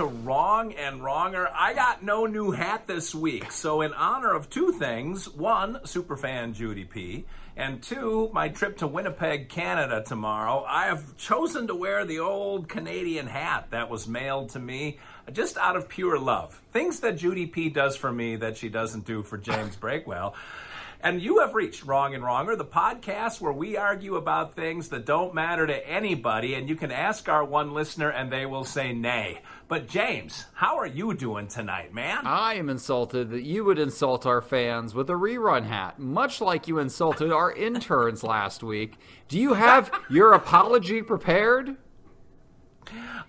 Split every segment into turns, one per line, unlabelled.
To Wrong and Wronger. I got no new hat this week, so in honor of two things one, superfan Judy P., and two, my trip to Winnipeg, Canada tomorrow, I have chosen to wear the old Canadian hat that was mailed to me just out of pure love. Things that Judy P does for me that she doesn't do for James Breakwell. And you have reached Wrong and Wronger, the podcast where we argue about things that don't matter to anybody, and you can ask our one listener and they will say nay. But James, how are you doing tonight, man?
I am insulted that you would insult our fans with a rerun hat, much like you insulted our interns last week. Do you have your apology prepared?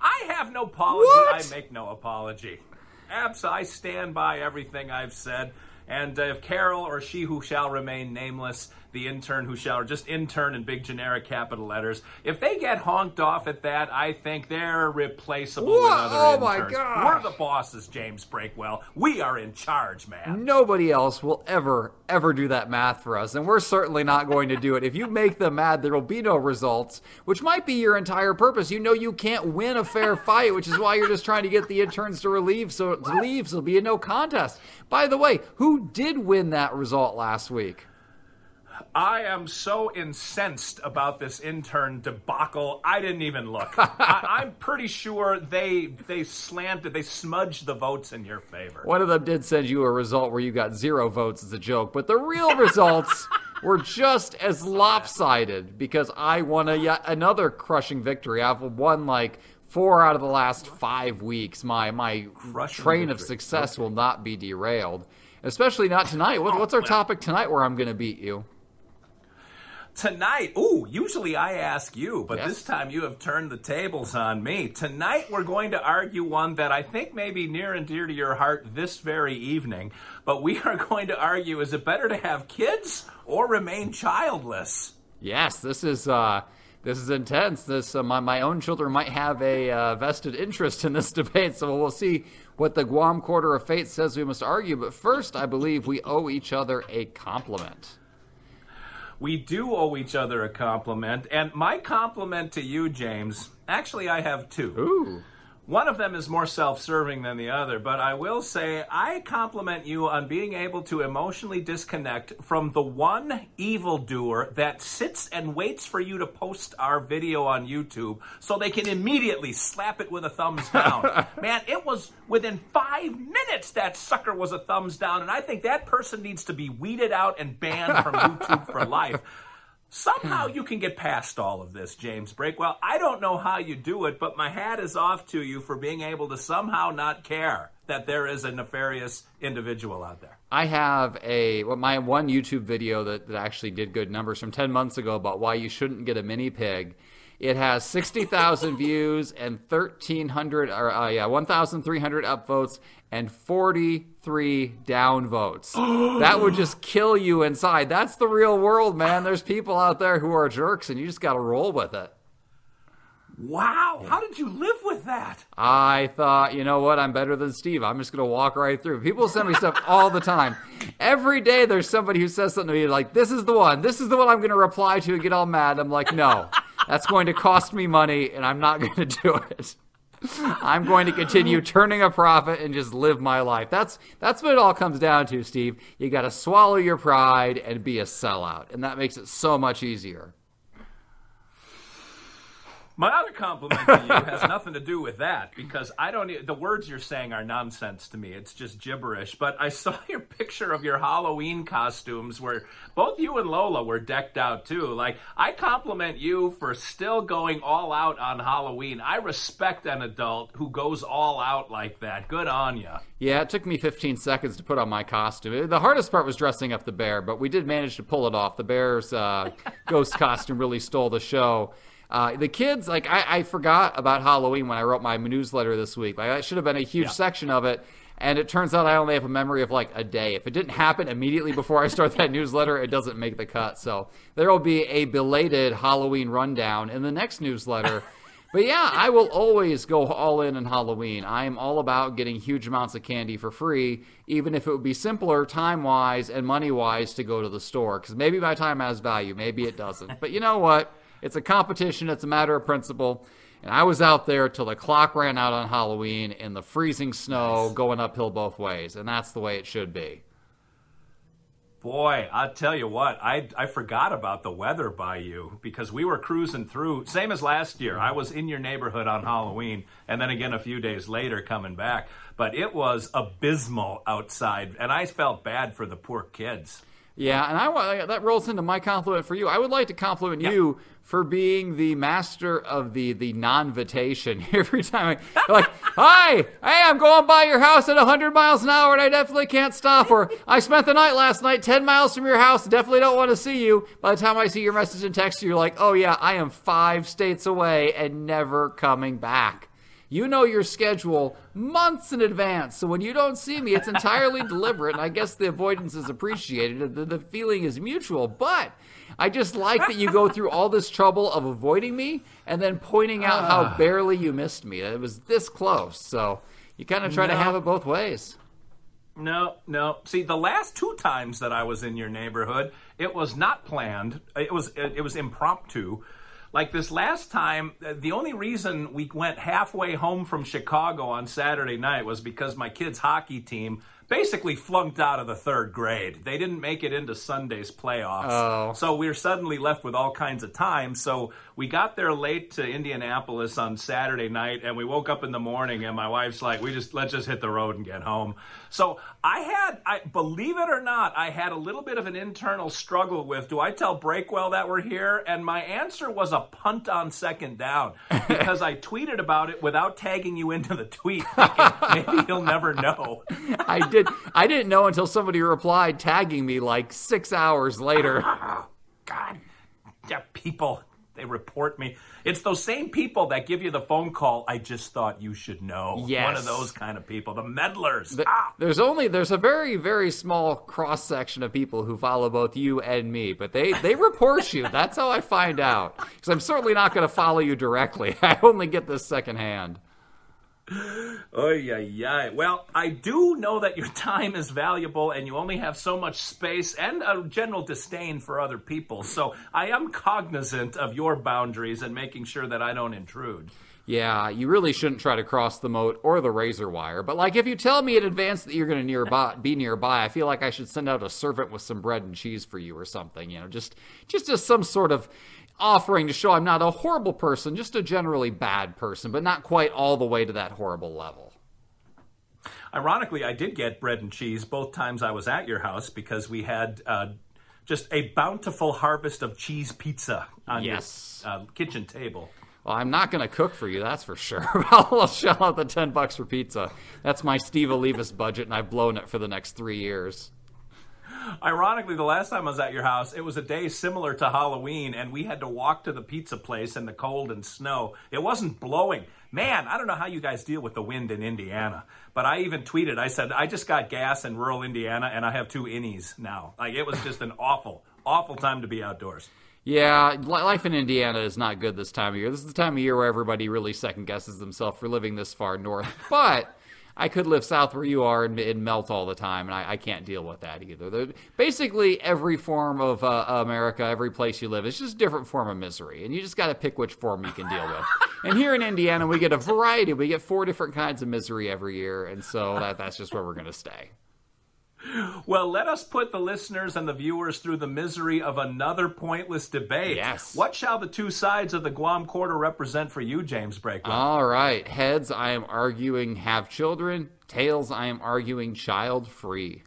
I have no apology.
What?
I make no apology. Abs, I stand by everything I've said. And if Carol or she who shall remain nameless, the intern who shall, or just intern in big generic capital letters, if they get honked off at that, I think they're replaceable with other
Oh, my
interns.
gosh.
We're the bosses, James Breakwell. We are in charge, man.
Nobody else will ever, ever do that math for us, and we're certainly not going to do it. If you make them mad, there will be no results, which might be your entire purpose. You know you can't win a fair fight, which is why you're just trying to get the interns to relieve, so to leave, so there'll be a no contest. By the way, who did win that result last week?
I am so incensed about this intern debacle. I didn't even look. I, I'm pretty sure they they slanted, they smudged the votes in your favor.
One of them did send you a result where you got zero votes as a joke, but the real results were just as lopsided because I won a yet another crushing victory. I've won like four out of the last five weeks. My my
Crushing
train of
victory.
success will not be derailed, especially not tonight. What, what's our topic tonight where I'm going to beat you?
Tonight, ooh, usually I ask you, but
Yes.
this time you have turned the tables on me. Tonight we're going to argue one that I think may be near and dear to your heart this very evening. But we are going to argue is it better to have kids or remain childless?
Yes, this is uh, this is intense. This uh, my my own children might have a uh, vested interest in this debate, so we'll see what the Guam Quarter of Fate says we must argue. But first, I believe we owe each other a compliment.
We do owe each other a compliment, and my compliment to you, James, actually, I have two.
Ooh,
One of them is more self serving than the other, but I will say I compliment you on being able to emotionally disconnect from the one evildoer that sits and waits for you to post our video on YouTube so they can immediately slap it with a thumbs down. Man, it was within five minutes that sucker was a thumbs down, and I think that person needs to be weeded out and banned from YouTube for life. Somehow hmm. you can get past all of this, James Breakwell. I don't know how you do it, but my hat is off to you for being able to somehow not care that there is a nefarious individual out there.
I have a well, my one YouTube video that, that actually did good numbers from ten months ago about why you shouldn't get a mini pig. It has sixty thousand views and thirteen hundred or uh, yeah one thousand three hundred upvotes and forty three downvotes. that would just kill you inside. That's the real world, man. There's people out there who are jerks, and you just got to roll with it.
Wow, how did you live with that?
I thought, you know what? I'm better than Steve. I'm just going to walk right through. People send me stuff all the time. Every day there's somebody who says something to me like, this is the one. This is the one I'm going to reply to and get all mad. I'm like, no, that's going to cost me money and I'm not going to do it. I'm going to continue turning a profit and just live my life. That's that's what it all comes down to, Steve. You got to swallow your pride and be a sellout, and that makes it so much easier.
My other compliment to you has nothing to do with that because I don't. The words you're saying are nonsense to me. It's just gibberish. But I saw your picture of your Halloween costumes where both you and Lola were decked out too. Like I compliment you for still going all out on Halloween. I respect an adult who goes all out like that. Good on you.
Yeah, it took me 15 seconds to put on my costume. The hardest part was dressing up the bear, but we did manage to pull it off. The bear's uh, ghost costume really stole the show. Uh, the kids, like, I, I forgot about Halloween when I wrote my newsletter this week. Like, that should have been a huge section of it. And it turns out I only have a memory of like a day. If it didn't happen immediately before I start that newsletter, it doesn't make the cut. So there will be a belated Halloween rundown in the next newsletter. But yeah, I will always go all in on Halloween. I am all about getting huge amounts of candy for free, even if it would be simpler time wise and money wise to go to the store. Because maybe my time has value, maybe it doesn't. But you know what? It's a competition, it's a matter of principle. And I was out there till the clock ran out on Halloween in the freezing snow, nice. going uphill both ways. And that's the way it should be.
Boy, I'll tell you what, I, I forgot about the weather by you because we were cruising through, same as last year. I was in your neighborhood on Halloween and then again a few days later coming back. But it was abysmal outside, and I felt bad for the poor kids.
Yeah, and I that rolls into my compliment for you. I would like to compliment yep. you for being the master of the the non-vitation. Every time I like, hi, hey, I'm going by your house at 100 miles an hour, and I definitely can't stop. Or I spent the night last night 10 miles from your house, definitely don't want to see you. By the time I see your message and text, you're like, oh yeah, I am five states away and never coming back. You know your schedule months in advance. So when you don't see me, it's entirely deliberate. And I guess the avoidance is appreciated. The, the feeling is mutual. But I just like that you go through all this trouble of avoiding me and then pointing out how ah. barely you missed me. It was this close. So you kind of try no. to have it both ways.
No, no. See, the last two times that I was in your neighborhood, it was not planned. It was it, it was impromptu. Like this last time, uh, the only reason we went halfway home from Chicago on Saturday night was because my kids' hockey team basically flunked out of the third grade. They didn't make it into Sunday's playoffs. Oh. So we are suddenly left with all kinds of time. So we got there late to Indianapolis on Saturday night and we woke up in the morning and my wife's like, we just, let's just hit the road and get home. So I had, I believe it or not, I had a little bit of an internal struggle with, do I tell Breakwell that we're here? And my answer was a punt on second down because I tweeted about it without tagging you into the tweet. Maybe he'll never know.
I did. I didn't know until somebody replied tagging me like six hours later.
God, yeah, people they report me. It's those same people that give you the phone call. I just thought you should know. Yes. one of those kind of people, the meddlers. The, ah.
There's only there's a very very small cross section of people who follow both you and me, but they they report you. That's how I find out. Because I'm certainly not going to follow you directly. I only get this secondhand.
Oh yeah, yeah. Well, I do know that your time is valuable and you only have so much space and a general disdain for other people. So I am cognizant of your boundaries and making sure that I don't intrude.
Yeah, you really shouldn't try to cross the moat or the razor wire. But like, if you tell me in advance that you're going to nearby, be nearby, I feel like I should send out a servant with some bread and cheese for you or something. You know, just just as some sort of offering to show I'm not a horrible person, just a generally bad person, but not quite all the way to that horrible level.
Ironically, I did get bread and cheese both times I was at your house because we had uh, just a bountiful harvest of cheese pizza on yes. your uh, kitchen table.
Well, I'm not going to cook for you, that's for sure. I'll shell out the 10 bucks for pizza. That's my Steve Olivas budget, and I've blown it for the next three years.
Ironically, the last time I was at your house, it was a day similar to Halloween, and we had to walk to the pizza place in the cold and snow. It wasn't blowing. Man, I don't know how you guys deal with the wind in Indiana, but I even tweeted, I said, I just got gas in rural Indiana, and I have two innies now. Like, it was just an awful, awful time to be outdoors.
Yeah, life in Indiana is not good this time of year. This is the time of year where everybody really second guesses themselves for living this far north. But I could live south where you are and, and melt all the time, and I, I, can't deal with that either. They're, basically, every form of uh, America, every place you live, is just a different form of misery, and you just got to pick which form you can deal with. and here in Indiana, we get a variety. We get four different kinds of misery every year, and so that, that's just where we're going to stay.
Well, let us put the listeners and the viewers through the misery of another pointless debate.
Yes.
What shall the two sides of the Guam quarter represent for you, James Breakwell?
All right. Heads, I am arguing have children. Tails, I am arguing child free.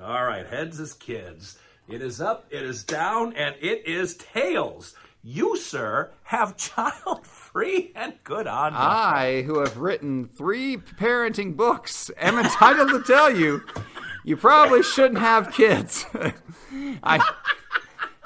All right. Heads is kids. It is up, it is down, and it is tails. You, sir, have child free and good on you.
I, who have written three parenting books, am entitled to tell you you probably shouldn't have kids. I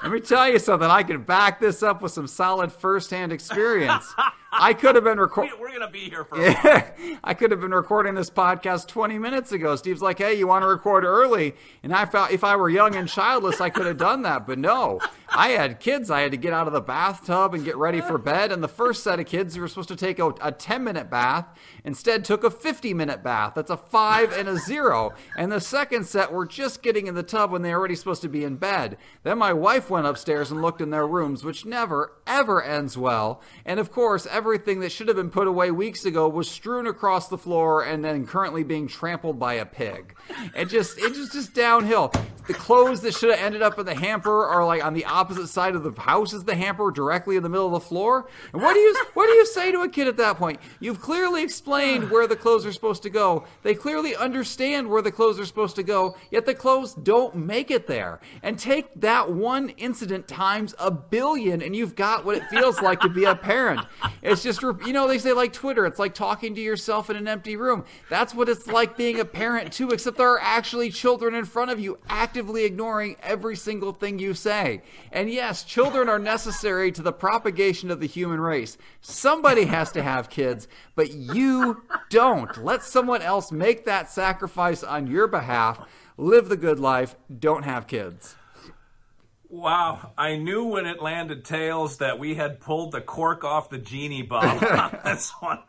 let me tell you something. I can back this up with some solid firsthand experience. I could have been recording.
We, we're gonna be here for a while.
I could have been recording this podcast 20 minutes ago. Steve's like, "Hey, you want to record early?" And I felt if I were young and childless, I could have done that. But no, I had kids. I had to get out of the bathtub and get ready for bed. And the first set of kids who were supposed to take a, a 10 minute bath instead took a 50 minute bath. That's a five and a zero. And the second set were just getting in the tub when they were already supposed to be in bed. Then my wife went upstairs and looked in their rooms, which never ever ends well. And of course, everything that should have been put away weeks ago was strewn across the floor and then currently being trampled by a pig. It just it just just downhill. The clothes that should have ended up in the hamper are like on the opposite side of the house is the hamper, directly in the middle of the floor. And what do you what do you say to a kid at that point? You've clearly explained where the clothes are supposed to go. They clearly understand where the clothes are supposed to go, yet the clothes don't make it there. And take that one incident times a billion, and you've got what it feels like to be a parent. It's just you know they say like Twitter, it's like talking to yourself in an empty room. That's what it's like being a parent too, except there are actually children in front of you actively ignoring every single thing you say. And yes, children are necessary to the propagation of the human race. Somebody has to have kids, but you don't. Let someone else make that sacrifice on your behalf. Live the good life. Don't have kids.
Wow, I knew when it landed tails that we had pulled the cork off the genie bottle on this one.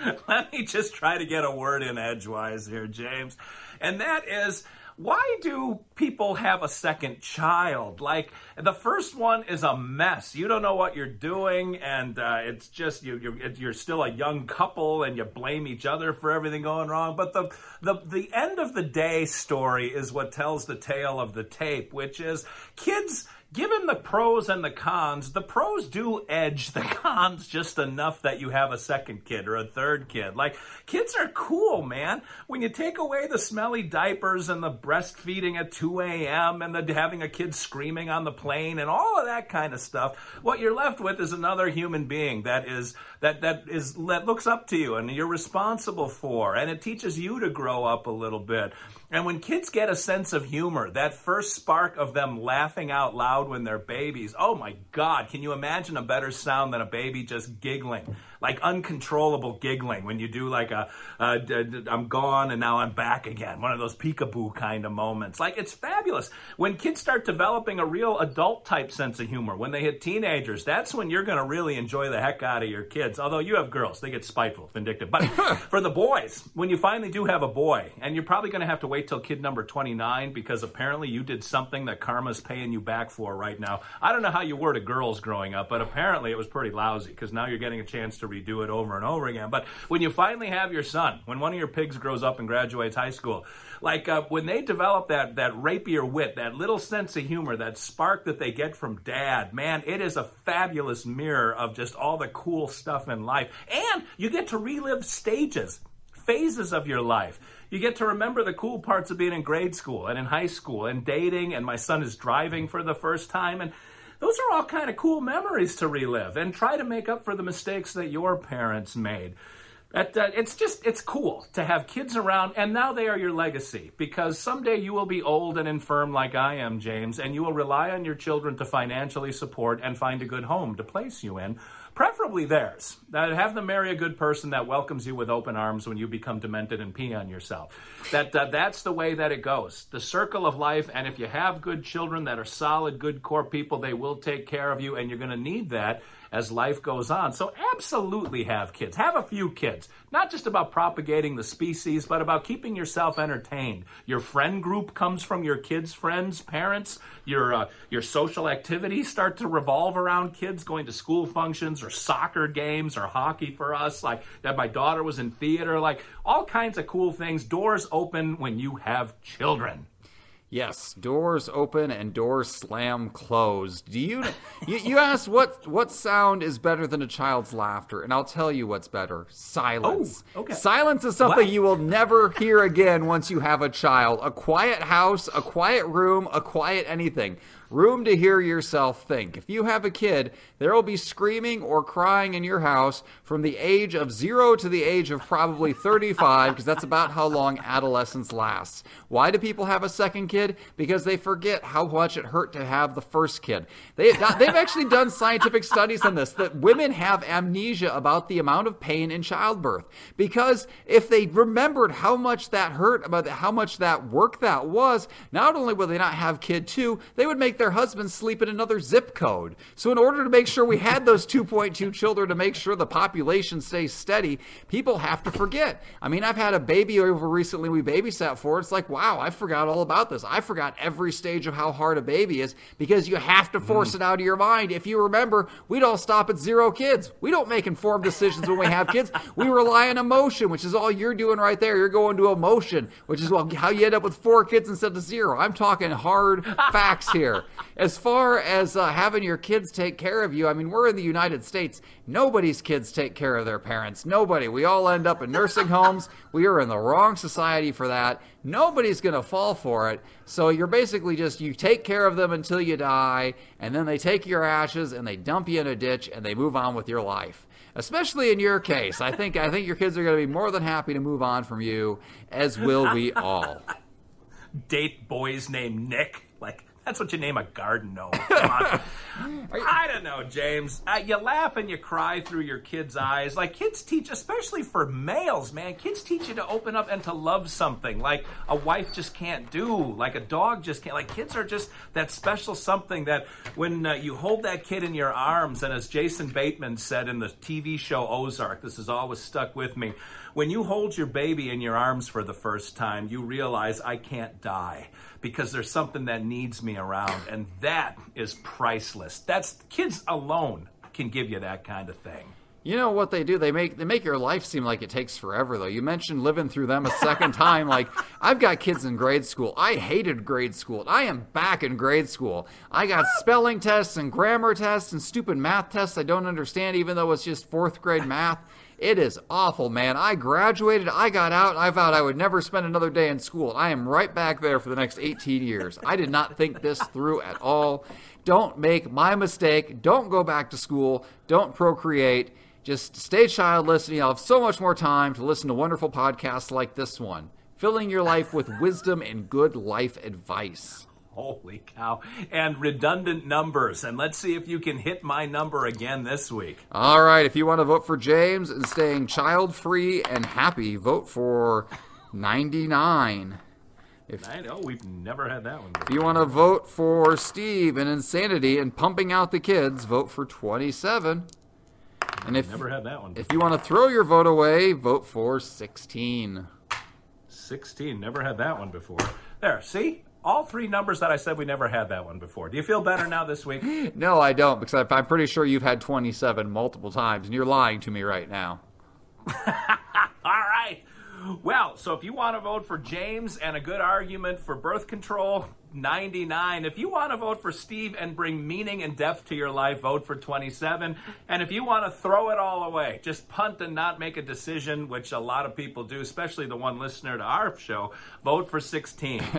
Let me just try to get a word in edgewise here, James. And that is why do people have a second child? Like the first one is a mess. You don't know what you're doing, and uh, it's just you, you're you're still a young couple, and you blame each other for everything going wrong. But the the the end of the day story is what tells the tale of the tape, which is kids given the pros and the cons, the pros do edge the cons just enough that you have a second kid or a third kid. Like, kids are cool, man. When you take away the smelly diapers and the breastfeeding at 2 a.m. and the having a kid screaming on the plane and all of that kind of stuff, what you're left with is another human being that is that that is that looks up to you and you're responsible for, and it teaches you to grow up a little bit. And when kids get a sense of humor, that first spark of them laughing out loud when they're babies, oh my God, can you imagine a better sound than a baby just giggling? Like uncontrollable giggling when you do like a, a, a I'm gone and now I'm back again. One of those peekaboo kind of moments. Like it's fabulous. When kids start developing a real adult type sense of humor, when they hit teenagers, that's when you're going to really enjoy the heck out of your kids. Although you have girls, they get spiteful, vindictive. But for the boys, when you finally do have a boy, and you're probably going to have to wait wait till kid number 29 because apparently you did something that karma's paying you back for right now. I don't know how you were to girls growing up, but apparently it was pretty lousy because now you're getting a chance to redo it over and over again. But when you finally have your son, when one of your pigs grows up and graduates high school, like uh, when they develop that that rapier wit, that little sense of humor, that spark that they get from dad, man, it is a fabulous mirror of just all the cool stuff in life. And you get to relive stages, phases of your life. You get to remember the cool parts of being in grade school and in high school and dating, and my son is driving for the first time. And those are all kind of cool memories to relive and try to make up for the mistakes that your parents made. That, uh, it's just it's cool to have kids around and now they are your legacy because someday you will be old and infirm like i am james and you will rely on your children to financially support and find a good home to place you in preferably theirs. That have them marry a good person that welcomes you with open arms when you become demented and pee on yourself. That uh, that's the way that it goes. The circle of life. And if you have good children that are solid, good core people, they will take care of you, and you're going to need that as life goes on. So, absolutely have kids. Have a few kids. Not just about propagating the species, but about keeping yourself entertained. Your friend group comes from your kids' friends, parents. Your, uh, your social activities start to revolve around kids going to school functions or soccer games or hockey for us. Like that, my daughter was in theater. Like all kinds of cool things. Doors open when you have children.
Yes, doors open and doors slam closed. Do you you, you asked what what sound is better than a child's laughter, and I'll tell you what's better: silence.
Oh, okay.
Silence is something you will never hear again once you have a child. A quiet house, a quiet room, a quiet anything. Room to hear yourself think. If you have a kid, there will be screaming or crying in your house from the age of zero to the age of probably 35, because that's about how long adolescence lasts. Why do people have a second kid? Because they forget how much it hurt to have the first kid. They, they've actually done scientific studies on this that women have amnesia about the amount of pain in childbirth. Because if they remembered how much that hurt, about how much that work that was, not only would they not have kid two, they would make their husbands sleep in another zip code. So in order to make sure we had those 2.2 children to make sure the population stays steady, people have to forget. I mean, I've had a baby over recently we babysat for. It's like, wow, I forgot all about this. I forgot every stage of how hard a baby is because you have to force mm. it out of your mind. If you remember, we'd all stop at zero kids. We don't make informed decisions when we have kids. We rely on emotion, which is all you're doing right there. You're going to emotion, which is well, how you end up with four kids instead of zero. I'm talking hard facts here. As far as uh, having your kids take care of you, I mean, we're in the United States. Nobody's kids take care of their parents. Nobody. We all end up in nursing homes. We are in the wrong society for that. Nobody's going to fall for it. So you're basically just, you take care of them until you die, and then they take your ashes and they dump you in a ditch and they move on with your life especially in your case. I think I think your kids are going to be more than happy to move on from you, as will we all.
Date boys named Nick. Like that's what you name a garden gnome. I don't know, James. Uh, you laugh and you cry through your kids' eyes. Like kids teach, especially for males, man. Kids teach you to open up and to love something like a wife just can't do, like a dog just can't. Like kids are just that special something that when uh, you hold that kid in your arms, and as Jason Bateman said in the TV show Ozark, this has always stuck with me. When you hold your baby in your arms for the first time, you realize I can't die because there's something that needs me around. And that is priceless. That's kids alone can give you that kind of thing.
You know what they do? They make they make your life seem like it takes forever though. You mentioned living through them a second time. Like I've got kids in grade school. I hated grade school. I am back in grade school. I got spelling tests and grammar tests and stupid math tests I don't understand even though it's just 4th grade math. It is awful, man. I graduated, I got out, I vowed I would never spend another day in school. I am right back there for the next 18 years. I did not think this through at all. Don't make my mistake. Don't go back to school. Don't procreate. Just stay childless, and you'll have so much more time to listen to wonderful podcasts like this one, filling your life with wisdom and good life advice.
Holy cow. And redundant numbers. And let's see if you can hit my number again this week.
All right. If you want to vote for James and staying child free and happy, vote for 99.
If, I know we've never had that one.
Before. If you want to vote for Steve and insanity and pumping out the kids, vote for 27. And if
never had that one.
If you want to throw your vote away, vote for 16.
16. Never had that one before. There, see? All three numbers that I said we never had that one before. Do you feel better now this week?
no, I don't, because I'm pretty sure you've had 27 multiple times, and you're lying to me right now.
all right. Well, so if you want to vote for James and a good argument for birth control, 99. If you want to vote for Steve and bring meaning and depth to your life, vote for 27. And if you want to throw it all away, just punt and not make a decision, which a lot of people do, especially the one listener to our show, vote for 16.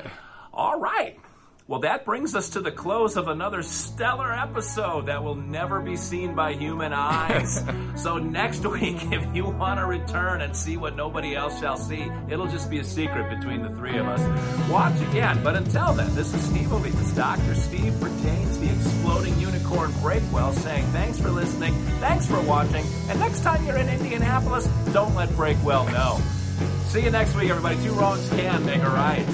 All right. Well, that brings us to the close of another stellar episode that will never be seen by human eyes. so, next week, if you want to return and see what nobody else shall see, it'll just be a secret between the three of us. Watch again. But until then, this is Steve Ovitz, Dr. Steve for James, the Exploding Unicorn Breakwell, saying thanks for listening, thanks for watching, and next time you're in Indianapolis, don't let Breakwell know. See you next week, everybody. Two wrongs can make a right.